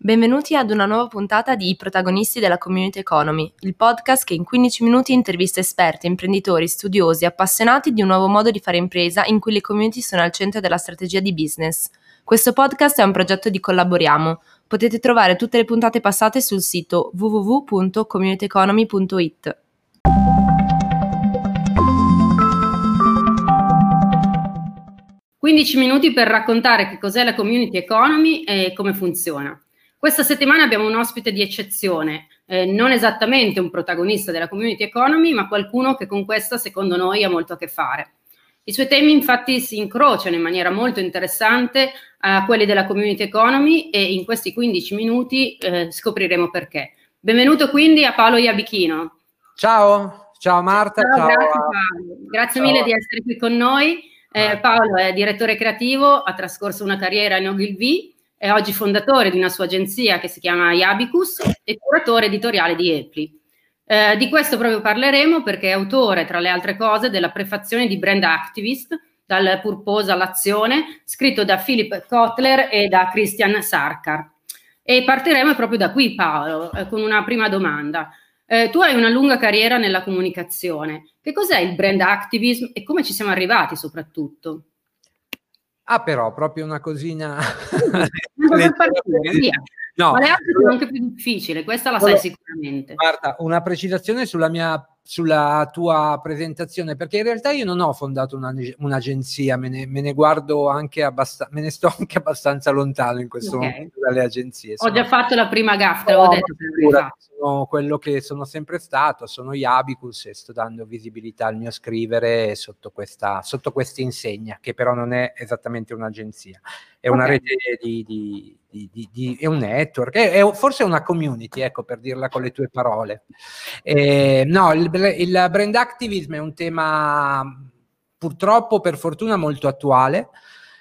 Benvenuti ad una nuova puntata di I protagonisti della Community Economy, il podcast che in 15 minuti intervista esperti, imprenditori, studiosi, appassionati di un nuovo modo di fare impresa in cui le community sono al centro della strategia di business. Questo podcast è un progetto di Collaboriamo. Potete trovare tutte le puntate passate sul sito www.communityeconomy.it. «15 minuti per raccontare che cos'è la community economy e come funziona. Questa settimana abbiamo un ospite di eccezione, eh, non esattamente un protagonista della community economy, ma qualcuno che con questa, secondo noi, ha molto a che fare. I suoi temi infatti si incrociano in maniera molto interessante a quelli della community economy e in questi 15 minuti eh, scopriremo perché. Benvenuto quindi a Paolo Iabichino. Ciao, ciao Marta. Ciao, ciao. Grazie, Paolo. grazie mille di essere qui con noi. Eh, Paolo è direttore creativo, ha trascorso una carriera in Ogilvy è oggi fondatore di una sua agenzia che si chiama Iabicus e curatore editoriale di Epli. Eh, di questo proprio parleremo perché è autore, tra le altre cose, della prefazione di Brand Activist, dal purpose all'azione, scritto da Philip Kotler e da Christian Sarkar. E partiremo proprio da qui, Paolo, eh, con una prima domanda. Eh, tu hai una lunga carriera nella comunicazione. Che cos'è il brand activism e come ci siamo arrivati soprattutto? Ah, però, proprio una cosina... no, Ma le altre sono anche più difficili, questa la sai sicuramente. Guarda, una precisazione sulla mia sulla tua presentazione, perché in realtà io non ho fondato una, un'agenzia, me ne, me ne guardo anche abbastanza, me ne sto anche abbastanza lontano in questo okay. momento dalle agenzie. Sono, ho già fatto la prima gaffa, te l'avevo detto. Pura, sono quello che sono sempre stato, sono Iabicus e sto dando visibilità al mio scrivere sotto questa, sotto questa insegna, che però non è esattamente un'agenzia, è una okay. rete di, di, di, di, è un network, è, è, forse una community, ecco, per dirla con le tue parole. Eh, no, il, il brand activism è un tema purtroppo, per fortuna, molto attuale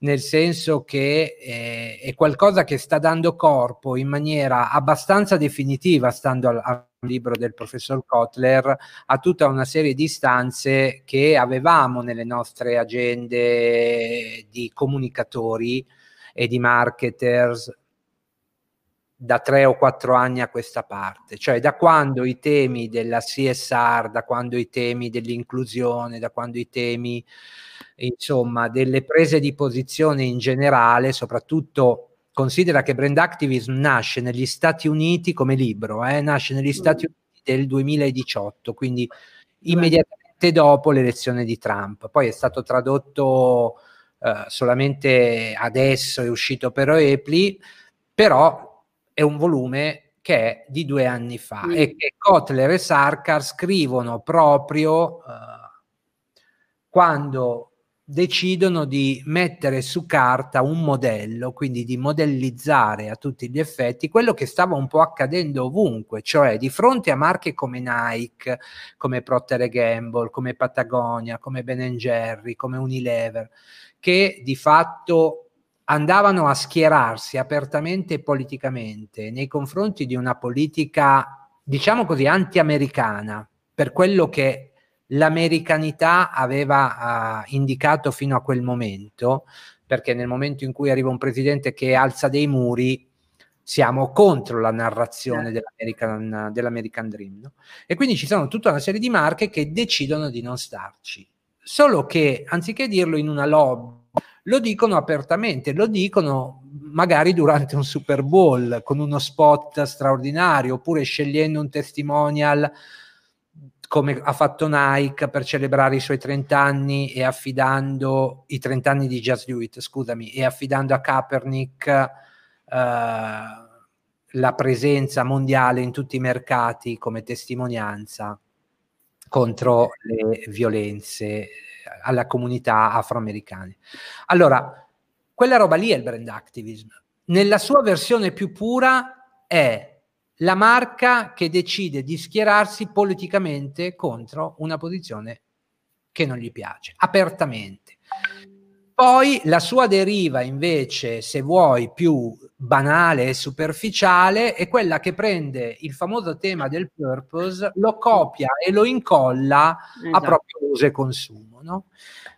nel senso che eh, è qualcosa che sta dando corpo in maniera abbastanza definitiva, stando al, al, libro del professor Kotler, a tutta una serie di istanze che avevamo nelle nostre agende di comunicatori e di marketers da tre o quattro anni a questa parte, cioè da quando i temi della CSR, da quando i temi dell'inclusione, da quando i temi insomma delle prese di posizione in generale, soprattutto considera che brand activism nasce negli Stati Uniti come libro, eh, nasce negli Stati mm. Uniti del 2018, quindi immediatamente dopo l'elezione di Trump, poi è stato tradotto eh, solamente adesso, è uscito per Oepli, però è un volume che è di due anni fa mm. e che Kotler e Sarkar scrivono proprio uh, quando decidono di mettere su carta un modello, quindi di modellizzare a tutti gli effetti quello che stava un po' accadendo ovunque, cioè di fronte a marche come Nike, come Procter Gamble, come Patagonia, come Ben Jerry, come Unilever, che di fatto andavano a schierarsi apertamente e politicamente nei confronti di una politica, diciamo così, anti-americana, per quello che l'americanità aveva uh, indicato fino a quel momento, perché nel momento in cui arriva un presidente che alza dei muri, siamo contro la narrazione certo. dell'American, dell'American Dream. No? E quindi ci sono tutta una serie di marche che decidono di non starci. Solo che anziché dirlo in una lobby, lo dicono apertamente, lo dicono magari durante un Super Bowl con uno spot straordinario oppure scegliendo un testimonial come ha fatto Nike per celebrare i suoi 30 anni e affidando i 30 anni di Jazz Hewitt, scusami, e affidando a Kaepernick eh, la presenza mondiale in tutti i mercati come testimonianza contro le violenze alla comunità afroamericana. Allora, quella roba lì è il brand activism. Nella sua versione più pura è la marca che decide di schierarsi politicamente contro una posizione che non gli piace, apertamente. Poi la sua deriva invece, se vuoi, più banale e superficiale, è quella che prende il famoso tema del purpose, lo copia e lo incolla esatto. a proprio uso e consumo. No?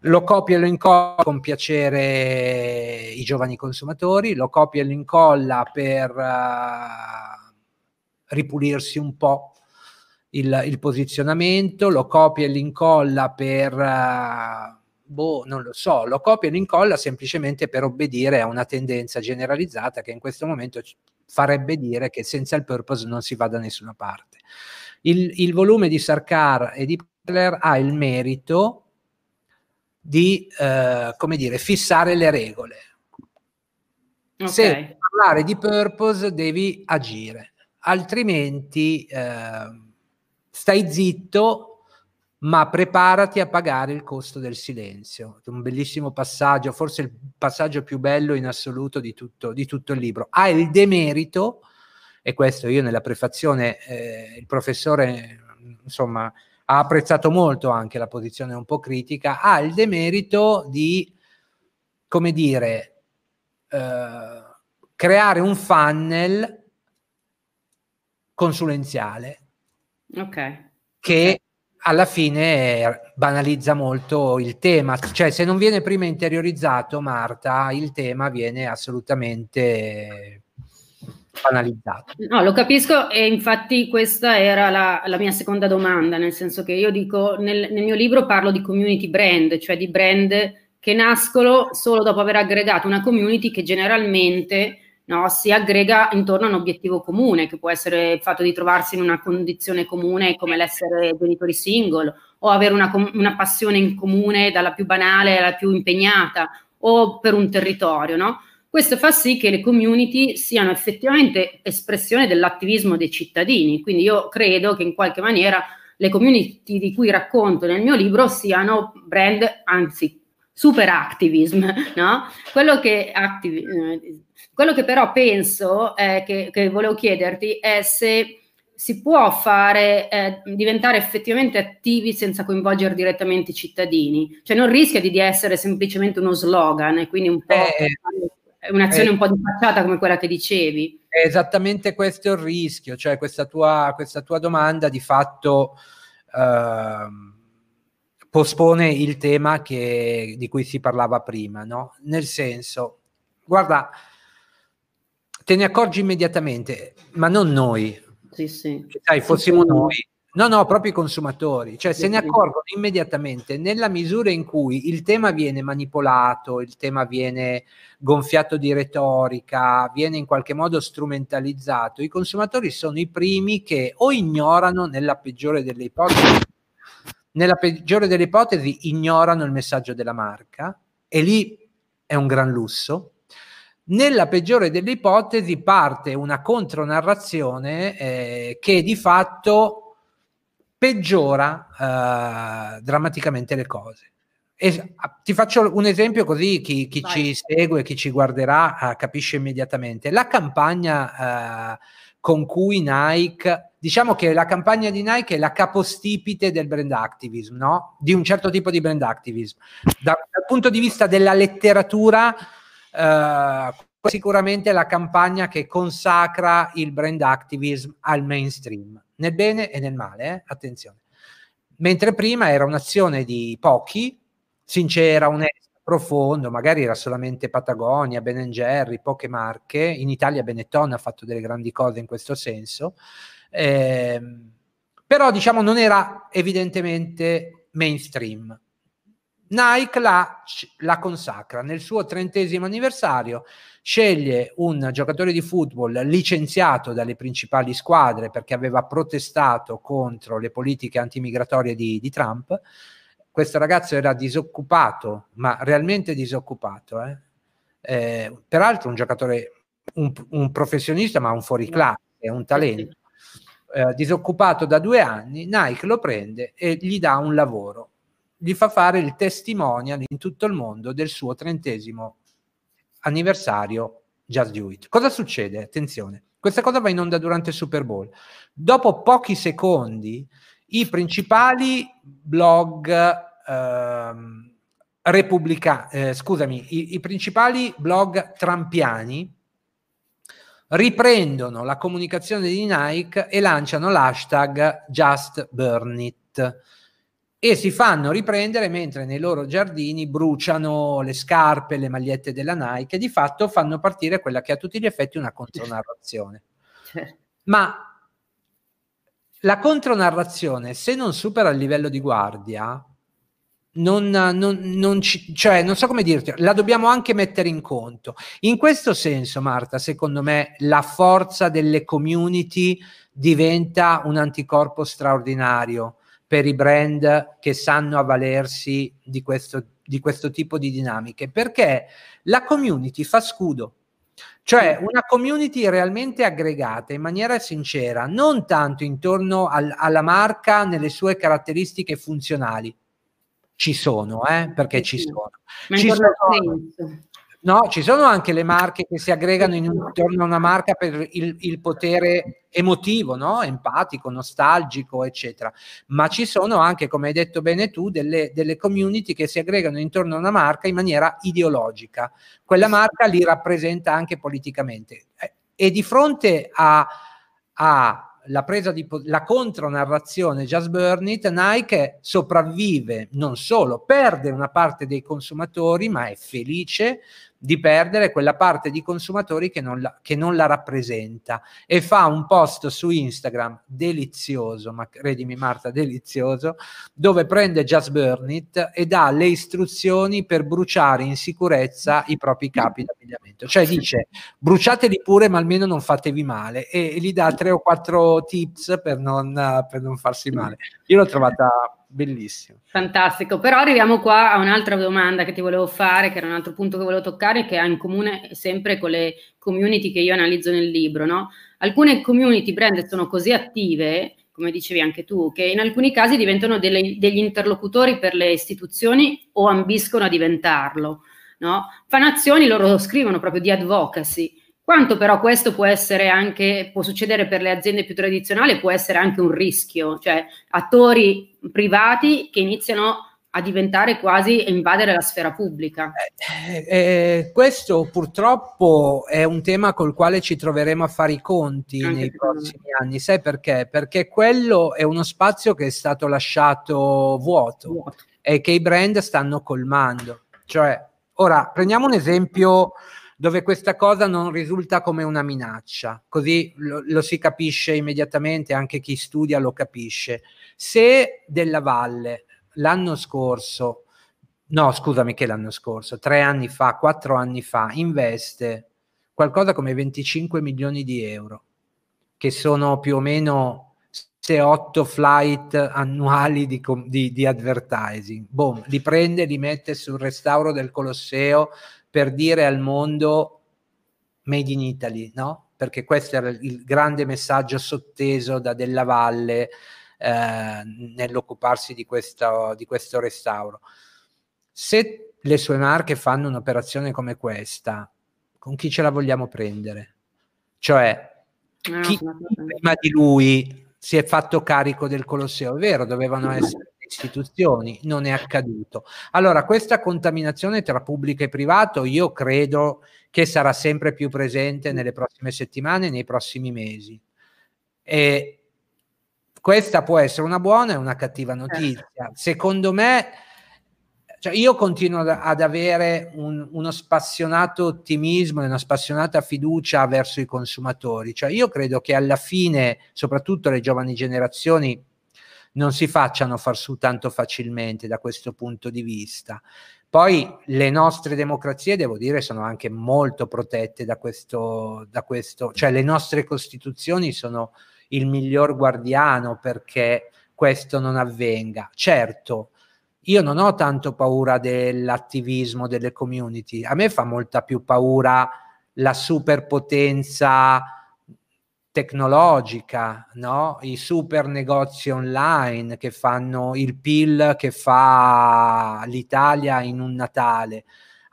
Lo copia e lo incolla con piacere i giovani consumatori, lo copia e lo incolla per uh, ripulirsi un po' il, il, posizionamento, lo copia e lo incolla per... Uh, boh, non lo so, lo copia e incolla semplicemente per obbedire a una tendenza generalizzata che in questo momento farebbe dire che senza il purpose non si va da nessuna parte. Il, il volume di Sarkar e di Butler ha il merito di, eh, come dire, fissare le regole. Okay. Se parlare di purpose devi agire, altrimenti eh, stai zitto ma preparati a pagare il costo del silenzio. Un bellissimo passaggio, forse il passaggio più bello in assoluto di tutto, di tutto il libro. Ha il demerito, e questo io nella prefazione, eh, il professore, insomma, ha apprezzato molto anche la posizione un po' critica, ha il demerito di, come dire, eh, creare un funnel consulenziale. Ok. Che alla fine banalizza molto il tema, cioè se non viene prima interiorizzato Marta, il tema viene assolutamente banalizzato. No, lo capisco e infatti questa era la, la mia seconda domanda, nel senso che io dico, nel, nel mio libro parlo di community brand, cioè di brand che nascono solo dopo aver aggregato una community che generalmente no, si aggrega intorno a un obiettivo comune, che può essere il fatto di trovarsi in una condizione comune come l'essere genitori single, o avere una, una passione in comune dalla più banale alla più impegnata, o per un territorio, no? Questo fa sì che le community siano effettivamente espressione dell'attivismo dei cittadini, quindi io credo che in qualche maniera le community di cui racconto nel mio libro siano brand, anzi super activism, no? Quello che, activi, eh, quello che però penso, eh, che, che, volevo chiederti, è se si può fare, eh, diventare effettivamente attivi senza coinvolgere direttamente i cittadini, cioè non rischia di, di essere semplicemente uno slogan e quindi un po' eh, un'azione eh, un po' di facciata come quella che dicevi. È esattamente questo il rischio, cioè questa tua, questa tua domanda di fatto... Uh, pospone il tema che, di cui si parlava prima, no? Nel senso, guarda, te ne accorgi immediatamente, ma non noi. Sì, sì. Sai, fossimo sì, noi. No, no, proprio i consumatori, cioè sì, se ne accorgono immediatamente nella misura in cui il tema viene manipolato, il tema viene gonfiato di retorica, viene in qualche modo strumentalizzato, i consumatori sono i primi che o ignorano nella peggiore delle ipotesi nella peggiore delle ipotesi ignorano il messaggio della marca e lì è un gran lusso. Nella peggiore delle ipotesi parte una contronarrazione eh, che di fatto peggiora eh, drammaticamente le cose. E, ti faccio un esempio così chi, chi ci segue, chi ci guarderà uh, capisce immediatamente. La campagna uh, con cui Nike diciamo che la campagna di Nike è la capostipite del brand activism, no? Di un certo tipo di brand activism. Da, dal punto di vista della letteratura, eh, sicuramente la campagna che consacra il brand activism al mainstream, nel bene e nel male, eh? attenzione. Mentre prima era un'azione di pochi, sincera, onesta, profondo, magari era solamente Patagonia, Ben Jerry, poche marche, in Italia Benetton ha fatto delle grandi cose in questo senso, eh, però diciamo non era evidentemente mainstream. Nike la, la, consacra nel suo trentesimo anniversario, sceglie un giocatore di football licenziato dalle principali squadre perché aveva protestato contro le politiche antimigratorie di, di Trump. Questo ragazzo era disoccupato, ma realmente disoccupato. Eh? Eh, peraltro un giocatore, un, un professionista, ma un fuoriclasse, un talento eh, disoccupato da due anni, Nike lo prende e gli dà un lavoro, gli fa fare il testimonial in tutto il mondo del suo trentesimo anniversario Just Do It. Cosa succede? Attenzione, questa cosa va in onda durante il Super Bowl. Dopo pochi secondi, i principali blog ehm, repubblicani, eh, scusami, i, i principali blog trampiani riprendono la comunicazione di Nike e lanciano l'hashtag Just Burn It e si fanno riprendere mentre nei loro giardini bruciano le scarpe, le magliette della Nike e di fatto fanno partire quella che a tutti gli effetti è una contronarrazione. Ma la contronarrazione, se non supera il livello di guardia, non, non, non, ci, cioè, non so come dirti, la dobbiamo anche mettere in conto. In questo senso, Marta, secondo me la forza delle community diventa un anticorpo straordinario per i brand che sanno avvalersi di questo, di questo tipo di dinamiche, perché la community fa scudo. Cioè una community realmente aggregata in maniera sincera, non tanto intorno al, alla marca nelle sue caratteristiche funzionali, ci sono, eh, perché ci sono. Ci sono no, ci sono anche le marche che si aggregano intorno a una marca per il, il potere emotivo, no? empatico, nostalgico, eccetera. Ma ci sono anche, come hai detto bene tu, delle, delle community che si aggregano intorno a una marca in maniera ideologica. Quella marca li rappresenta anche politicamente. Eh, e di fronte a, a la presa di la contronarrazione Just Burn It, Nike sopravvive, non solo perde una parte dei consumatori, ma è felice di perdere quella parte di consumatori che non, la, che non la rappresenta e fa un post su Instagram delizioso, ma credimi Marta, delizioso, dove prende Just Burn It e dà le istruzioni per bruciare in sicurezza i propri capi d'abbigliamento. Cioè dice bruciateli pure ma almeno non fatevi male e, e gli dà tre o quattro tips per non, per non farsi male. Io l'ho trovata bellissimo. Fantastico, però arriviamo qua a un'altra domanda che ti volevo fare, che era un altro punto che volevo toccare, che ha in comune sempre con le community che io analizzo nel libro, no? Alcune community brand sono così attive, come dicevi anche tu, che in alcuni casi diventano delle, degli interlocutori per le istituzioni o ambiscono a diventarlo, no? Fanno azioni, loro scrivono proprio di advocacy, quanto però questo può essere anche, può succedere per le aziende più tradizionali, può essere anche un rischio, cioè attori privati che iniziano a diventare quasi a invadere la sfera pubblica. Eh, eh, questo purtroppo è un tema col quale ci troveremo a fare i conti anche nei prossimi me. anni. Sai perché? Perché quello è uno spazio che è stato lasciato vuoto, vuoto. e che i brand stanno colmando. Cioè, ora prendiamo un esempio dove questa cosa non risulta come una minaccia, così lo, lo, si capisce immediatamente, anche chi studia lo capisce. Se Della Valle l'anno scorso, no scusami che l'anno scorso, tre anni fa, quattro anni fa, investe qualcosa come 25 milioni di euro, che sono più o meno 7-8 flight annuali di, di, di advertising. Boom, li prende, li mette sul restauro del Colosseo per dire al mondo Made in Italy, no? Perché questo era il grande messaggio sotteso da Della Valle eh, nell'occuparsi di questo, di questo restauro. Se le sue marche fanno un'operazione come questa, con chi ce la vogliamo prendere? Cioè, ah, chi prima di lui si è fatto carico del Colosseo? È vero, dovevano essere istituzioni, non è accaduto. Allora, questa contaminazione tra pubblico e privato io credo che sarà sempre più presente nelle prossime settimane, nei prossimi mesi. E questa può essere una buona e una cattiva notizia. Secondo me, cioè io continuo ad, avere un, uno spassionato ottimismo e una spassionata fiducia verso i consumatori. Cioè io credo che alla fine, soprattutto le giovani generazioni, non si facciano far su tanto facilmente da questo punto di vista. Poi le nostre democrazie, devo dire, sono anche molto protette da questo, da questo, cioè le nostre costituzioni sono il miglior guardiano perché questo non avvenga. Certo, io non ho tanto paura dell'attivismo delle community, a me fa molta più paura la superpotenza tecnologica, no? i super negozi online che fanno il PIL che fa l'Italia in un Natale.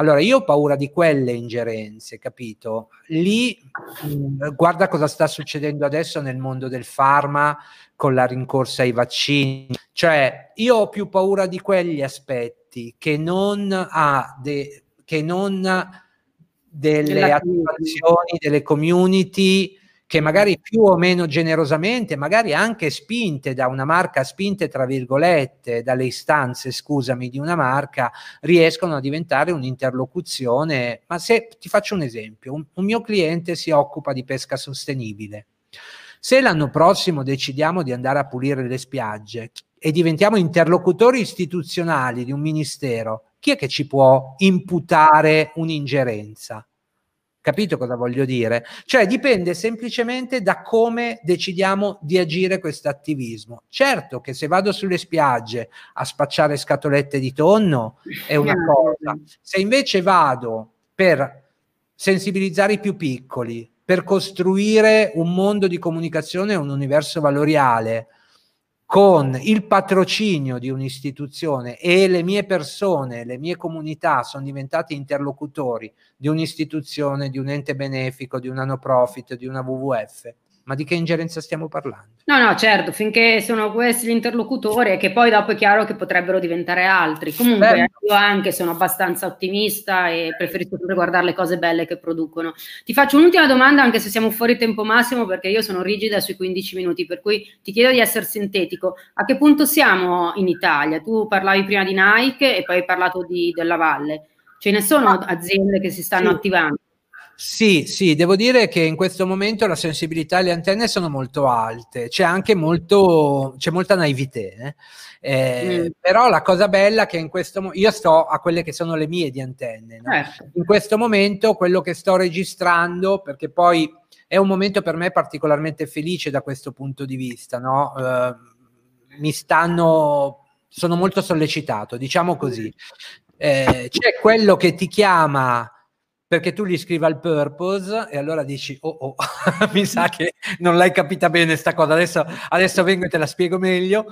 Allora, io ho paura di quelle ingerenze, capito? Lì, mh, mm, guarda cosa sta succedendo adesso nel mondo del farma con la rincorsa ai vaccini. Cioè, io ho più paura di quegli aspetti che non ha de, che non delle attivazioni, delle community che magari più o meno generosamente, magari anche spinte da una marca, spinte tra virgolette dalle istanze, scusami, di una marca, riescono a diventare un'interlocuzione. Ma se ti faccio un esempio, un, un mio cliente si occupa di pesca sostenibile. Se l'anno prossimo decidiamo di andare a pulire le spiagge e diventiamo interlocutori istituzionali di un ministero, chi è che ci può imputare un'ingerenza? Capito cosa voglio dire? Cioè dipende semplicemente da come decidiamo di agire questo attivismo. Certo che se vado sulle spiagge a spacciare scatolette di tonno è una cosa, se invece vado per sensibilizzare i più piccoli, per costruire un mondo di comunicazione, un universo valoriale, con il patrocinio di un'istituzione e le mie persone, le mie comunità sono diventate interlocutori di un'istituzione, di un ente benefico, di una no profit, di una WWF, ma di che ingerenza stiamo parlando? No, no, certo, finché sono questi gli interlocutori e che poi dopo è chiaro che potrebbero diventare altri. Comunque Beh. io anche sono abbastanza ottimista e preferisco sempre guardare le cose belle che producono. Ti faccio un'ultima domanda anche se siamo fuori tempo massimo perché io sono rigida sui 15 minuti, per cui ti chiedo di essere sintetico. A che punto siamo in Italia? Tu parlavi prima di Nike e poi hai parlato di, della Valle. Ce ne sono aziende che si stanno sì. attivando? Sì, sì, devo dire che in questo momento la sensibilità e le antenne sono molto alte, c'è anche molto, c'è molta naivete, eh? Eh, mm. però la cosa bella è che in questo momento, io sto a quelle che sono le mie di antenne, no? certo. in questo momento quello che sto registrando, perché poi è un momento per me particolarmente felice da questo punto di vista, no? Eh, mi stanno, sono molto sollecitato, diciamo così. Mm. Eh, c'è quello che ti chiama perché tu gli scrivi al purpose e allora dici oh oh mi sa che non l'hai capita bene sta cosa. Adesso, adesso vengo e te la spiego meglio.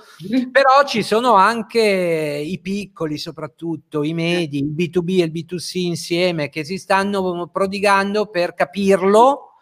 Però ci sono anche i piccoli soprattutto i medi il B2B e il B2C insieme che si stanno prodigando per capirlo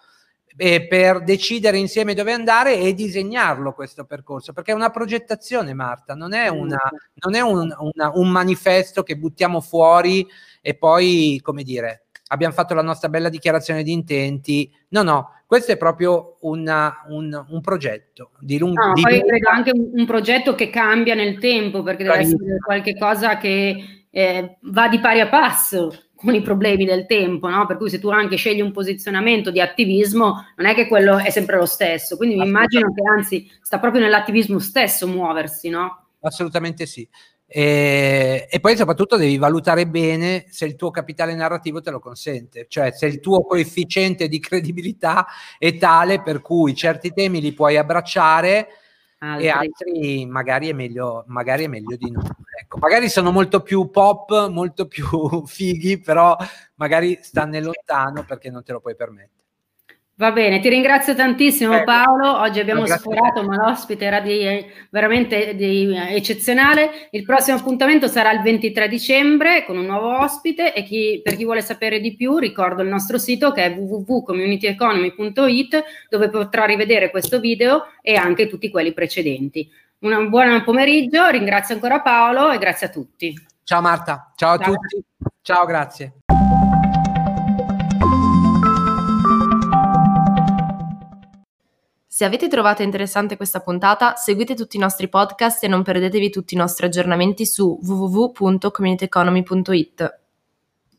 e per decidere insieme dove andare e disegnarlo questo percorso perché è una progettazione Marta non è, una, non è un, una, un manifesto che buttiamo fuori e poi come dire abbiamo fatto la nostra bella dichiarazione di intenti. No, no, questo è proprio una, un, un, progetto di lungo no, poi lunga... credo anche un, un, progetto che cambia nel tempo, perché deve Bravissimo. essere qualcosa che eh, va di pari a passo con i problemi del tempo, no? Per cui se tu anche scegli un posizionamento di attivismo, non è che quello è sempre lo stesso. Quindi mi immagino che anzi sta proprio nell'attivismo stesso muoversi, no? Assolutamente sì. E, e, poi soprattutto devi valutare bene se il tuo capitale narrativo te lo consente, cioè se il tuo coefficiente di credibilità è tale per cui certi temi li puoi abbracciare altri. e altri magari è meglio, magari è meglio di no. Ecco, magari sono molto più pop, molto più fighi, però magari stanno lontano perché non te lo puoi permettere. Va bene, ti ringrazio tantissimo Paolo, oggi abbiamo sforato ma l'ospite era di, veramente di, eccezionale, il prossimo appuntamento sarà il 23 dicembre con un nuovo ospite e chi, per chi vuole sapere di più ricordo il nostro sito che è www.communityeconomy.it dove potrà rivedere questo video e anche tutti quelli precedenti. Un buon pomeriggio, ringrazio ancora Paolo e grazie a tutti. Ciao Marta, ciao a ciao. tutti, ciao grazie. Se avete trovato interessante questa puntata, seguite tutti i nostri podcast e non perdetevi tutti i nostri aggiornamenti su www.communityeconomy.it.